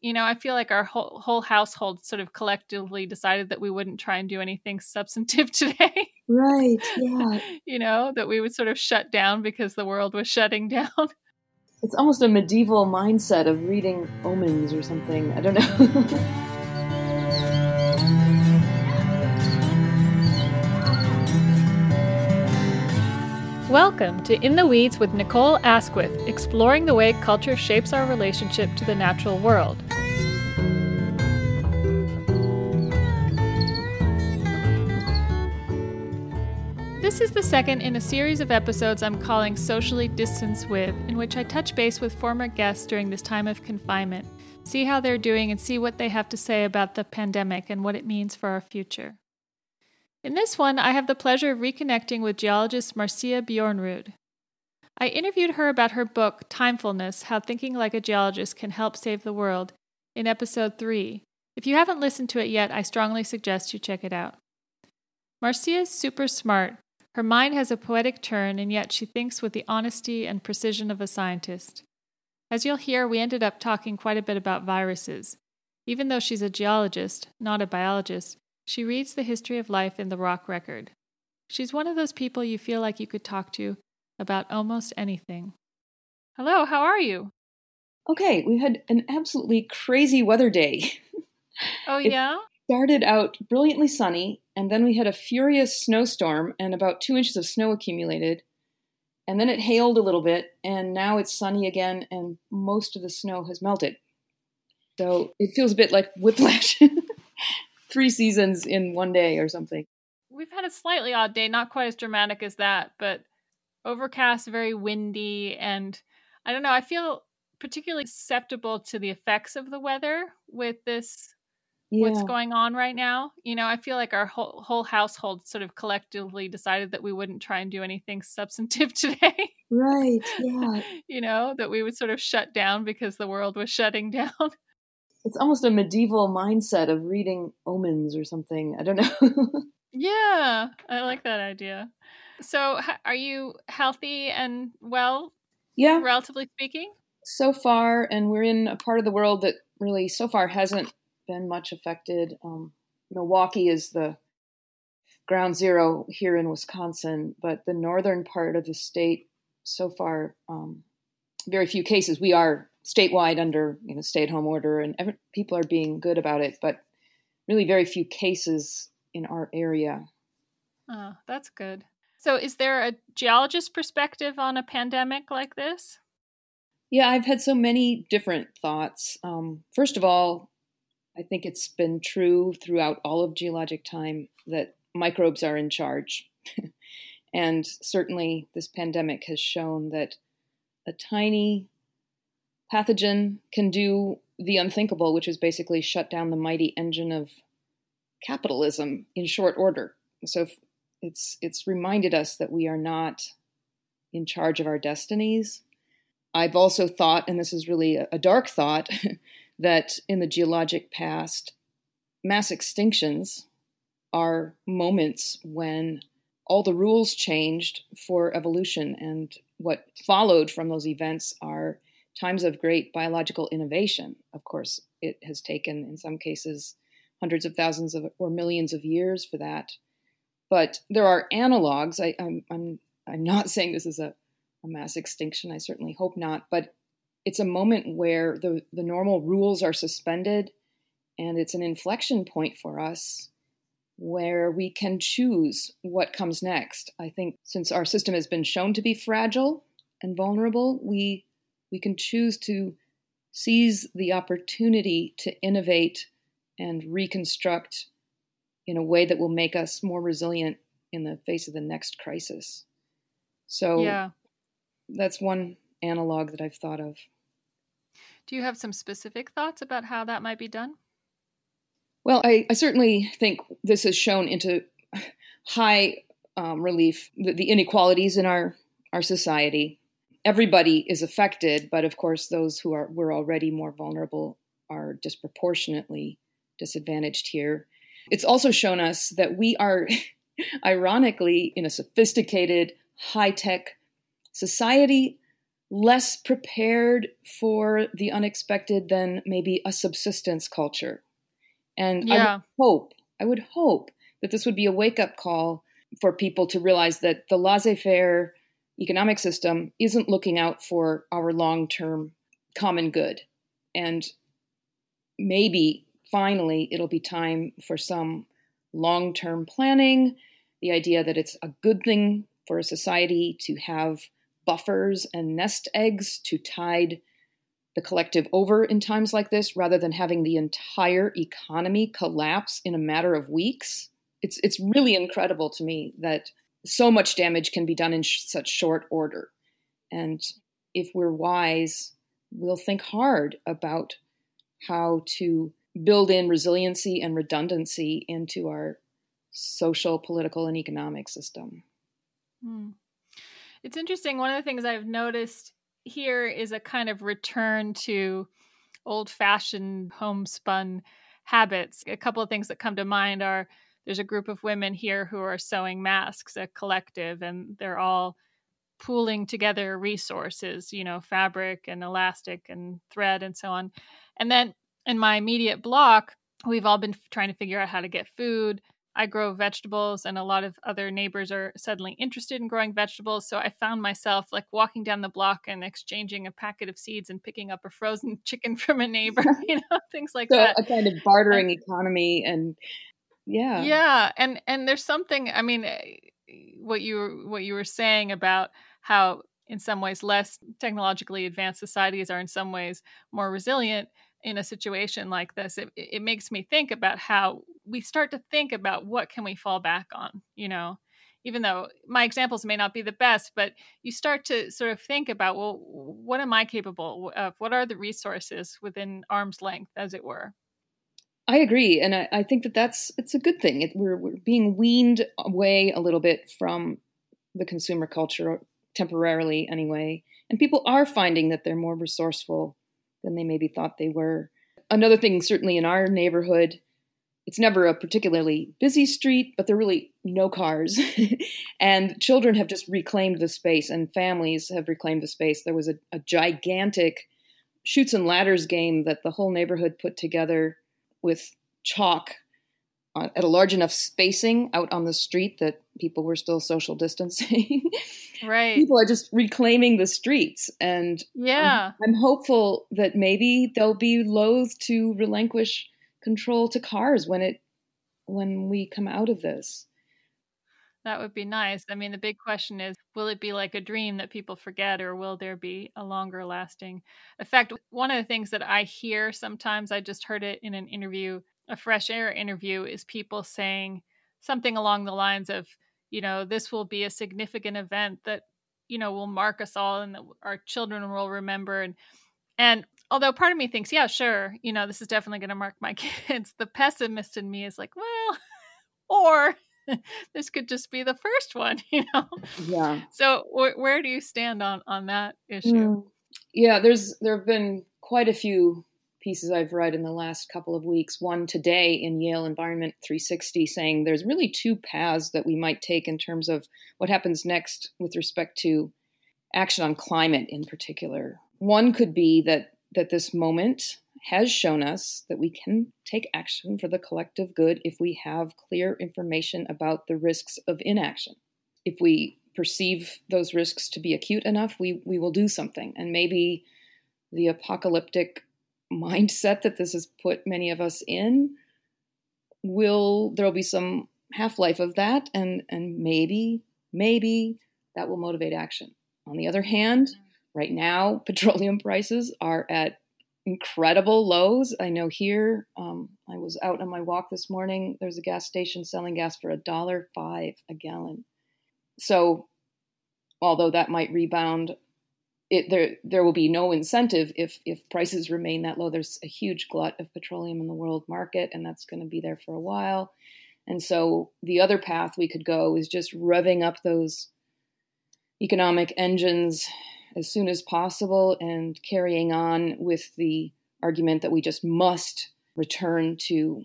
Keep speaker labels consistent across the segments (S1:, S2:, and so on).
S1: You know, I feel like our whole, whole household sort of collectively decided that we wouldn't try and do anything substantive today.
S2: Right. Yeah.
S1: you know, that we would sort of shut down because the world was shutting down.
S2: It's almost a medieval mindset of reading omens or something. I don't know.
S1: Welcome to In the Weeds with Nicole Asquith, exploring the way culture shapes our relationship to the natural world. This is the second in a series of episodes I'm calling Socially Distance With, in which I touch base with former guests during this time of confinement, see how they're doing, and see what they have to say about the pandemic and what it means for our future. In this one, I have the pleasure of reconnecting with geologist Marcia Bjornerud. I interviewed her about her book, Timefulness How Thinking Like a Geologist Can Help Save the World, in episode 3. If you haven't listened to it yet, I strongly suggest you check it out. Marcia is super smart. Her mind has a poetic turn, and yet she thinks with the honesty and precision of a scientist. As you'll hear, we ended up talking quite a bit about viruses. Even though she's a geologist, not a biologist, she reads the history of life in the rock record. She's one of those people you feel like you could talk to about almost anything. Hello, how are you?
S2: Okay, we had an absolutely crazy weather day.
S1: Oh, yeah?
S2: Started out brilliantly sunny, and then we had a furious snowstorm, and about two inches of snow accumulated. And then it hailed a little bit, and now it's sunny again, and most of the snow has melted. So it feels a bit like whiplash. three seasons in one day or something.
S1: We've had a slightly odd day, not quite as dramatic as that, but overcast, very windy, and I don't know, I feel particularly susceptible to the effects of the weather with this yeah. what's going on right now. You know, I feel like our whole whole household sort of collectively decided that we wouldn't try and do anything substantive today.
S2: Right. Yeah.
S1: you know, that we would sort of shut down because the world was shutting down
S2: it's almost a medieval mindset of reading omens or something. I don't know.
S1: yeah, I like that idea. So, are you healthy and well?
S2: Yeah,
S1: relatively speaking.
S2: So far, and we're in a part of the world that really, so far, hasn't been much affected. Um, Milwaukee is the ground zero here in Wisconsin, but the northern part of the state, so far, um, very few cases. We are statewide under you know stay-at-home order, and every, people are being good about it, but really very few cases in our area.
S1: Oh, that's good. So, is there a geologist perspective on a pandemic like this?
S2: Yeah, I've had so many different thoughts. Um, first of all, I think it's been true throughout all of geologic time that microbes are in charge. and certainly, this pandemic has shown that a tiny pathogen can do the unthinkable, which is basically shut down the mighty engine of capitalism in short order. So it's it's reminded us that we are not in charge of our destinies. I've also thought, and this is really a, a dark thought, that in the geologic past, mass extinctions are moments when all the rules changed for evolution, and what followed from those events are times of great biological innovation. Of course, it has taken, in some cases, hundreds of thousands of or millions of years for that. But there are analogs. I, am I'm, I'm I'm not saying this is a, a mass extinction. I certainly hope not. But it's a moment where the the normal rules are suspended, and it's an inflection point for us where we can choose what comes next. I think since our system has been shown to be fragile and vulnerable, we we can choose to seize the opportunity to innovate and reconstruct in a way that will make us more resilient in the face of the next crisis. So, yeah. that's one analog that I've thought of.
S1: Do you have some specific thoughts about how that might be done?
S2: Well, I, I certainly think this has shown into high um, relief the, the inequalities in our, our society everybody is affected, but of course, those who are were already more vulnerable are disproportionately disadvantaged here. It's also shown us that we are, ironically, in a sophisticated, high tech society, less prepared for the unexpected than maybe a subsistence culture. And yeah. I would hope, I would hope that this would be a wake up call for people to realize that the laissez faire economic system isn't looking out for our long term common good. And maybe finally it'll be time for some long term planning, the idea that it's a good thing for a society to have buffers and nest eggs to tide the collective over in times like this rather than having the entire economy collapse in a matter of weeks. It's, it's really incredible to me that so much damage can be done in sh- such short order. And if we're wise, we'll think hard about how to build in resiliency and redundancy into our social, political, and economic system.
S1: Hmm. It's interesting. One of the things I've noticed here is a kind of return to old fashioned homespun habits. A couple of things that come to mind are there's a group of women here who are sewing masks, a collective, and they're all pooling together resources, you know, fabric and elastic and thread and so on. And then in my immediate block, we've all been trying to figure out how to get food. I grow vegetables, and a lot of other neighbors are suddenly interested in growing vegetables. So I found myself like walking down the block and exchanging a packet of seeds and picking up a frozen chicken from a neighbor, you know, things like
S2: so
S1: that.
S2: A kind of bartering economy, and yeah,
S1: yeah, and and there's something. I mean, eh, what you were, what you were saying about how in some ways less technologically advanced societies are in some ways more resilient in a situation like this it, it makes me think about how we start to think about what can we fall back on you know? Even though my examples may not be the best but you start to sort of think about well what am i capable of? What are the resources within arm's length as it were?
S2: I agree and i, I think that that's it's a good thing. It, we're, we're being weaned away a little bit from the consumer culture temporarily anyway and people are finding that they're more resourceful than they maybe thought they were. Another thing, certainly in our neighborhood, it's never a particularly busy street, but there are really no cars. and children have just reclaimed the space, and families have reclaimed the space. There was a, a gigantic Chutes and Ladders game that the whole neighborhood put together with chalk uh, at a large enough spacing out on the street that people were still social distancing.
S1: right.
S2: People are just reclaiming the streets. And
S1: yeah,
S2: I'm, I'm, hopeful that maybe they'll be loath to relinquish control to cars when it when we come out of this.
S1: That would be nice. I mean, the big question is will it be like a dream that people forget, or will there be a longer lasting effect? One of the things that I hear sometimes, I just heard it in an interview a fresh air interview is people saying something along the lines of, you know, this will be a significant event that, you know, will mark us all and that our children will remember. And, and although part of me thinks, yeah, sure, you know, this is definitely going to mark my kids, the pessimist in me is like, well, or this could just be the first one, you know?
S2: Yeah.
S1: So wh- where do you stand on, on that issue? Mm.
S2: Yeah, there's, there have been quite a few pieces I've read in the last couple of weeks. One today in Yale Environment 360 saying there's really two paths that we might take in terms of what happens next with respect to action on climate in particular. One could be that that this moment has shown us that we can take action for the collective good if we have clear information about the risks of inaction. If we perceive those risks to be acute enough, we, we will do something. And maybe the apocalyptic mindset that this has put many of us in will there'll be some half-life of that and and maybe maybe that will motivate action. On the other hand right now petroleum prices are at incredible lows. I know here um, i was out on my walk this morning there's a gas station selling gas for a dollar five a gallon. So although that might rebound it, there there will be no incentive if if prices remain that low. There's a huge glut of petroleum in the world market, and that's going to be there for a while. And so the other path we could go is just revving up those economic engines as soon as possible and carrying on with the argument that we just must return to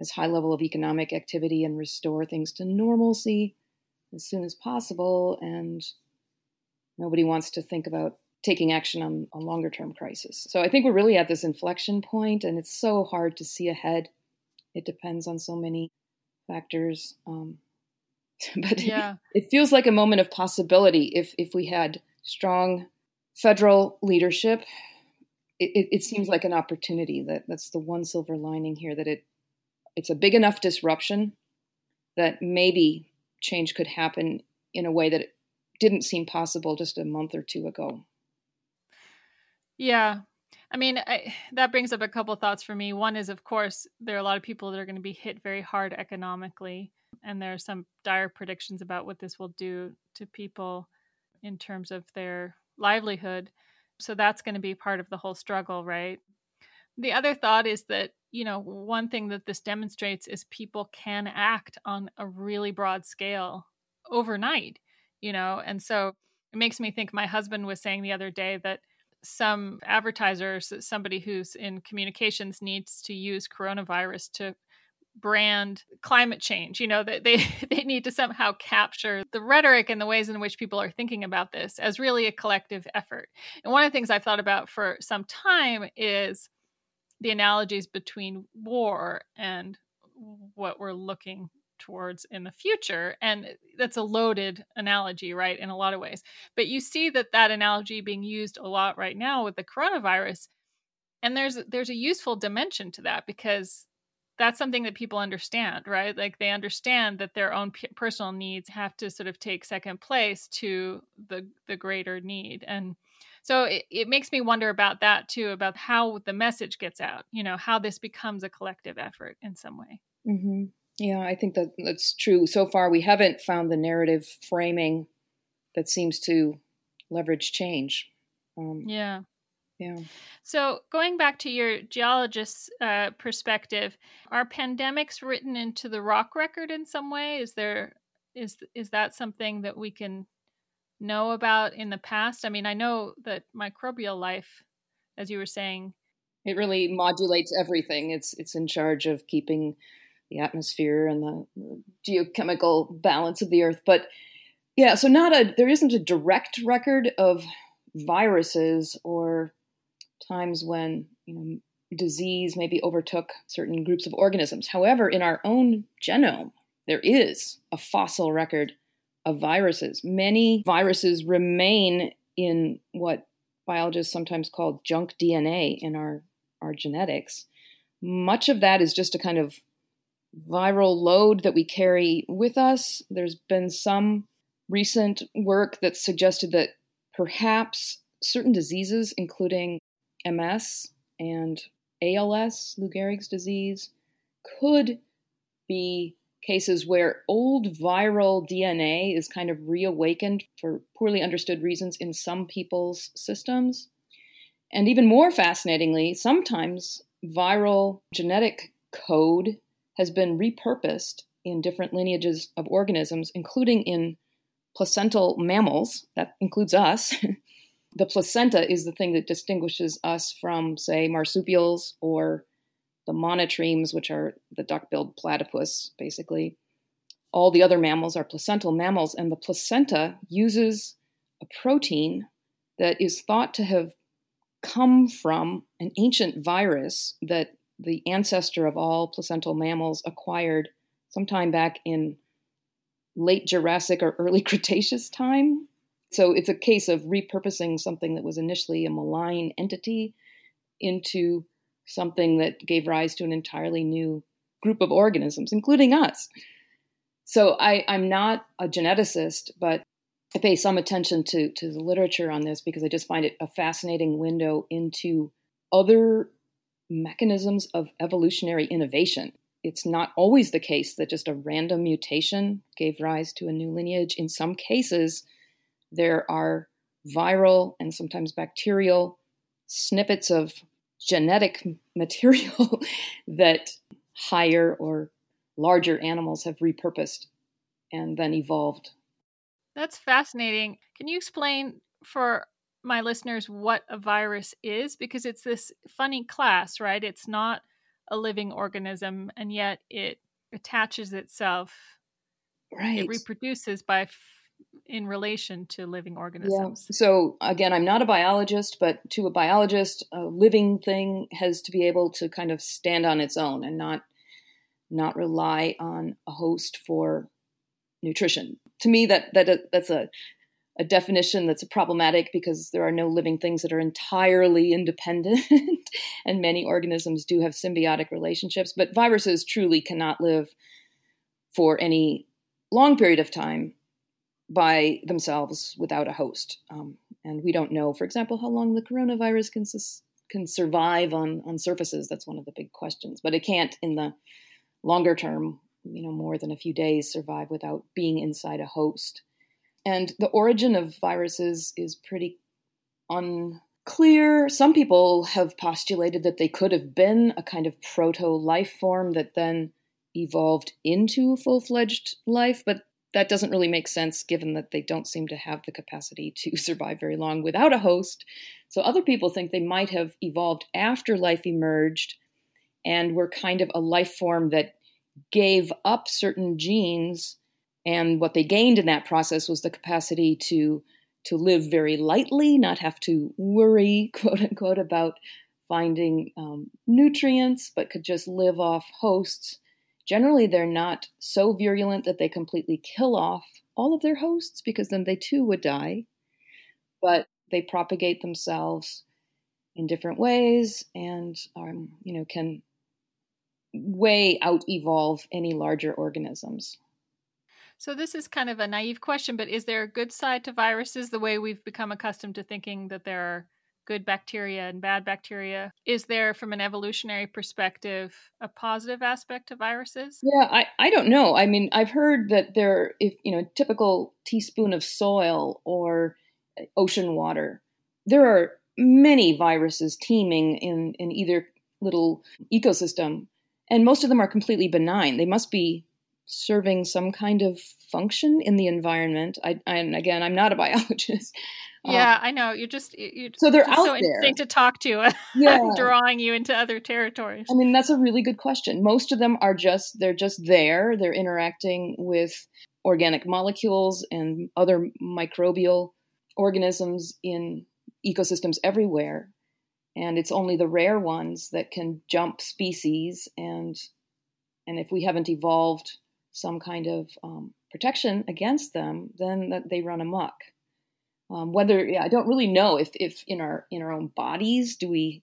S2: as high level of economic activity and restore things to normalcy as soon as possible and Nobody wants to think about taking action on a longer term crisis. So I think we're really at this inflection point, and it's so hard to see ahead. It depends on so many factors. Um, but yeah. it, it feels like a moment of possibility if if we had strong federal leadership. It, it, it seems like an opportunity that that's the one silver lining here that it it's a big enough disruption that maybe change could happen in a way that it didn't seem possible just a month or two ago.
S1: Yeah. I mean, I, that brings up a couple thoughts for me. One is, of course, there are a lot of people that are going to be hit very hard economically, and there are some dire predictions about what this will do to people in terms of their livelihood. So that's going to be part of the whole struggle, right? The other thought is that, you know, one thing that this demonstrates is people can act on a really broad scale overnight, you know, and so it makes me think my husband was saying the other day that some advertisers, somebody who's in communications needs to use coronavirus to brand climate change you know? That they they need to somehow capture the rhetoric and the ways in which people are thinking about this as really a collective effort. And one of the things i've thought about for some time is the analogies between war and what we're looking towards in the future and that's a loaded analogy right in a lot of ways. But you see that that analogy being used a lot right now with the coronavirus and there's there's a useful dimension to that because that's something that people understand right? Like they understand that their own p- personal needs have to sort of take second place to the the greater need. And so it, it makes me wonder about that too about how the message gets out you know how this becomes a collective effort in some way.
S2: Mm-hmm. Yeah, I think that that's true. So far, we haven't found the narrative framing that seems to leverage change.
S1: Um, yeah.
S2: Yeah.
S1: So, going back to your geologist's uh, perspective, are pandemics written into the rock record in some way? Is there is is that something that we can know about in the past? I mean, I know that microbial life, as you were saying,
S2: it really modulates everything. It's it's in charge of keeping the atmosphere and the geochemical balance of the earth. But yeah, so not a there isn't a direct record of viruses or times when you know disease maybe overtook certain groups of organisms. However, in our own genome, there is a fossil record of viruses. Many viruses remain in what biologists sometimes call junk DNA in our, our genetics. Much of that is just a kind of viral load that we carry with us. There's been some recent work that suggested that perhaps certain diseases, including MS and ALS, Lou Gehrig's disease, could be cases where old viral DNA is kind of reawakened for poorly understood reasons in some people's systems. And even more fascinatingly, sometimes viral genetic code has been repurposed in different lineages of organisms, including in placental mammals. That includes us. the placenta is the thing that distinguishes us from, say, marsupials or the monotremes, which are the duck billed platypus, basically. All the other mammals are placental mammals, and the placenta uses a protein that is thought to have come from an ancient virus that the ancestor of all placental mammals acquired sometime back in late Jurassic or early Cretaceous time. So it's a case of repurposing something that was initially a malign entity into something that gave rise to an entirely new group of organisms, including us. So I, am not a geneticist, but I pay some attention to, to the literature on this because I just find it a fascinating window into other mechanisms of evolutionary innovation. It's not always the case that just a random mutation gave rise to a new lineage. In some cases, there are viral and sometimes bacterial snippets of genetic material that higher or larger animals have repurposed and then evolved.
S1: That's fascinating. Can you explain for my listeners what a virus is because it's this funny class, right? It's not a living organism, and yet it attaches itself.
S2: Right.
S1: It reproduces by f- in relation to living organisms.
S2: Yeah. So again, I'm not a biologist, but to a biologist, a living thing has to be able to kind of stand on its own and not not rely on a host for nutrition. To me, that that that's a a definition that's problematic because there are no living things that are entirely independent, and many organisms do have symbiotic relationships. But viruses truly cannot live for any long period of time by themselves without a host. Um, and we don't know, for example, how long the coronavirus can sus- can survive on on surfaces. That's one of the big questions. But it can't, in the longer term, you know, more than a few days, survive without being inside a host. And the origin of viruses is pretty unclear. Some people have postulated that they could have been a kind of proto life form that then evolved into full fledged life, but that doesn't really make sense given that they don't seem to have the capacity to survive very long without a host. So other people think they might have evolved after life emerged and were kind of a life form that gave up certain genes and what they gained in that process was the capacity to to live very lightly, not have to worry, quote unquote, about finding um, nutrients, but could just live off hosts. Generally, they're not so virulent that they completely kill off all of their hosts because then they too would die. But they propagate themselves in different ways and um, you know can way out evolve any larger organisms.
S1: So this is kind of a naive question, but is there a good side to viruses the way we've become accustomed to thinking that there are good bacteria and bad bacteria? Is there, from an evolutionary perspective, a positive aspect to viruses?
S2: Yeah, I, I don't know. I mean, I've heard that there, if you know, a typical teaspoon of soil or uh, ocean water, there are many viruses teeming in in either little ecosystem, and most of them are completely benign. They must be serving some kind of function in the environment. I, and again, I'm not a biologist.
S1: Yeah, um, I know. You're just you're
S2: so they're out
S1: so
S2: there.
S1: interesting to talk to.
S2: Yeah,
S1: drawing you into other territories.
S2: I mean, that's a really good question. Most of them are just they're just there. They're interacting with organic molecules and other microbial organisms in ecosystems everywhere. And it's only the rare ones that can jump species and and if we haven't evolved some kind of um, protection against them, then that they run amok. Um, whether yeah, I don't really know if if in our in our own bodies do we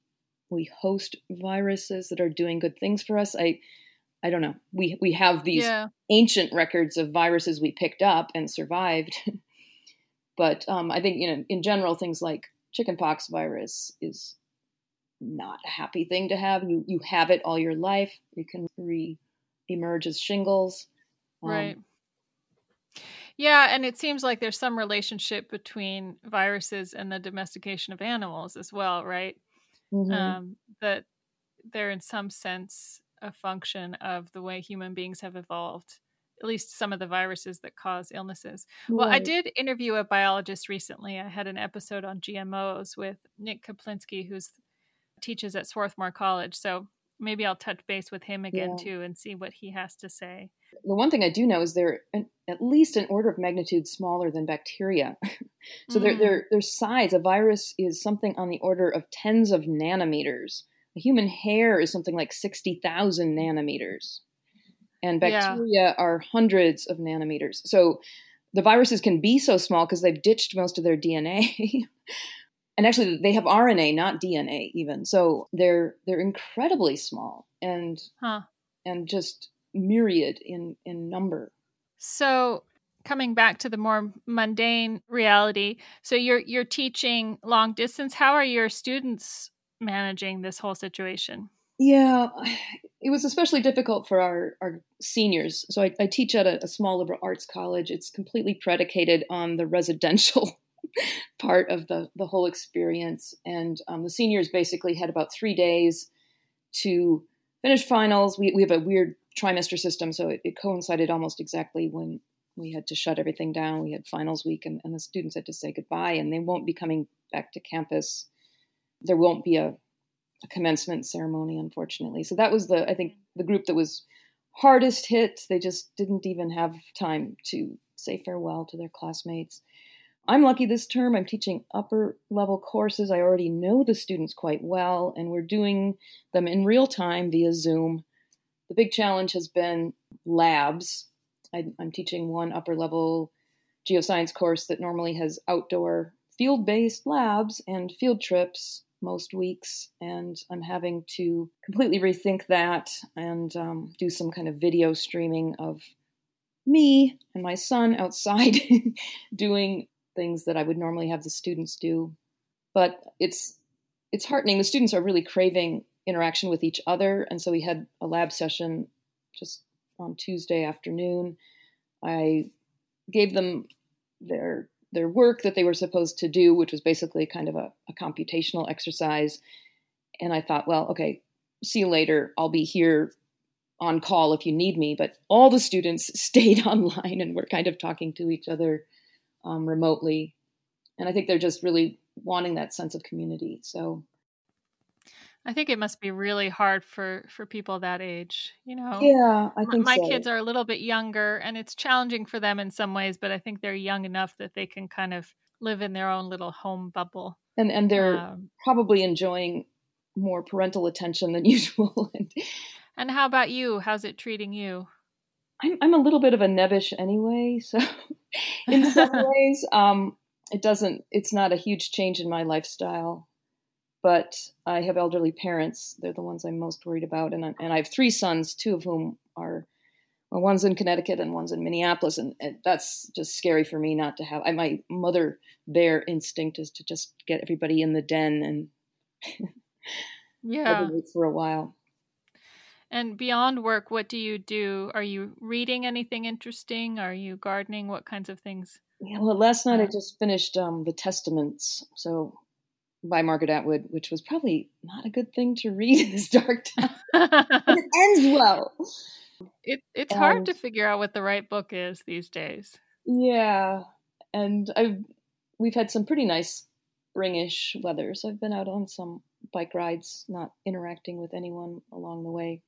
S2: we host viruses that are doing good things for us. I I don't know. We we have these yeah. ancient records of viruses we picked up and survived, but um, I think you know in general things like chickenpox virus is not a happy thing to have. You you have it all your life. You can re emerge as shingles.
S1: Um, right. Yeah, and it seems like there's some relationship between viruses and the domestication of animals as well, right? Mm-hmm. Um, that they're in some sense a function of the way human beings have evolved at least some of the viruses that cause illnesses. Right. Well, I did interview a biologist recently. I had an episode on GMOs with Nick Kaplinsky, who's teaches at Swarthmore College. So maybe I'll touch base with him again yeah. too and see what he has to say.
S2: The one thing I do know is they're an, at least an order of magnitude smaller than bacteria. so mm. their, their, their size, a virus is something on the order of tens of nanometers. A human hair is something like 60,000 nanometers. And bacteria yeah. are hundreds of nanometers. So the viruses can be so small because they've ditched most of their DNA. and actually they have RNA, not DNA even. So they're they're incredibly small and huh. and just myriad in in number.
S1: So coming back to the more mundane reality, so you're you're teaching long distance. How are your students managing this whole situation?
S2: Yeah, it was especially difficult for our, our seniors. So I, I teach at a, a small liberal arts college. It's completely predicated on the residential part of the, the whole experience. And um, the seniors basically had about three days to finish finals. We, we have a weird trimester system, so it, it, coincided almost exactly when we had to shut everything down. We had finals week, and, and the students had to say goodbye, and they won't be coming back to campus. There won't be a, a commencement ceremony, unfortunately. So that was the, I think, the group that was hardest hit. They just didn't even have time to say farewell to their classmates. I'm lucky this term. I'm teaching upper level courses. I already know the students quite well, and we're doing them in real time via Zoom. The big challenge has been labs. I, am teaching one upper level geoscience course that normally has outdoor field based labs and field trips most weeks, and I'm having to completely rethink that and um, do some kind of video streaming of me and my son outside doing things that I would normally have the students do. But it's it's heartening. The students are really craving interaction with each other, and so we had a lab session just on Tuesday afternoon. I gave them their their work that they were supposed to do, which was basically kind of a, a computational exercise. And I thought, well, okay, see you later. I'll be here on call if you need me. But all the students stayed online and were kind of talking to each other um, remotely. And I think they're just really wanting that sense of community. So
S1: I think it must be really hard for for people that age. You know,
S2: yeah, I think
S1: my
S2: so.
S1: kids are a little bit younger, and it's challenging for them in some ways. But I think they're young enough that they can kind of live in their own little home bubble,
S2: and and they're um, probably enjoying more parental attention than usual.
S1: and, and how about you? How's it treating you?
S2: I'm I'm a little bit of a nebbish anyway, so in some ways, um, it doesn't. It's not a huge change in my lifestyle, but I have elderly parents. They're the ones I'm most worried about, and and I have three sons, two of whom are. Well, one's in Connecticut and one's in Minneapolis, and, and that's just scary for me not to have. I, my mother bear instinct is to just get everybody in the den and
S1: yeah
S2: for a while.
S1: And beyond work, what do you do? Are you reading anything interesting? Are you gardening? What kinds of things?
S2: Yeah, well, last night I just finished um, The Testaments, so by Margaret Atwood, which was probably not a good thing to read in this dark time. it ends well.
S1: It, it's and, hard to figure out what the right book is these days.
S2: Yeah, and I've we've had some pretty nice springish weather, so I've been out on some bike rides, not interacting with anyone along the way.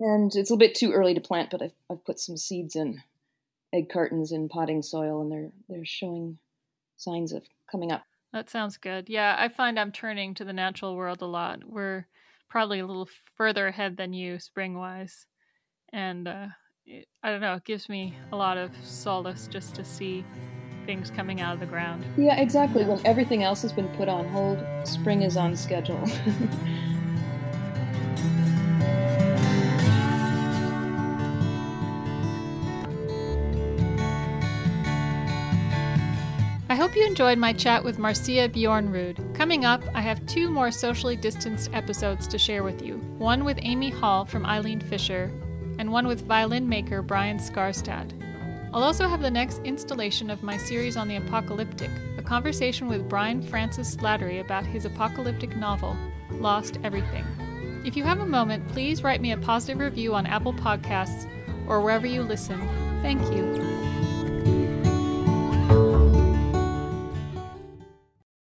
S2: And it's a little bit too early to plant, but I've, I've put some seeds in egg cartons in potting soil, and they're they're showing signs of coming up.
S1: That sounds good. Yeah, I find I'm turning to the natural world a lot. We're probably a little further ahead than you spring wise, and uh, it, I don't know. It gives me a lot of solace just to see things coming out of the ground.
S2: Yeah, exactly. When everything else has been put on hold, spring is on schedule.
S1: you enjoyed my chat with Marcia Bjornerud. Coming up, I have two more socially distanced episodes to share with you one with Amy Hall from Eileen Fisher, and one with violin maker Brian Skarstad. I'll also have the next installation of my series on the apocalyptic, a conversation with Brian Francis Slattery about his apocalyptic novel, Lost Everything. If you have a moment, please write me a positive review on Apple Podcasts or wherever you listen. Thank you.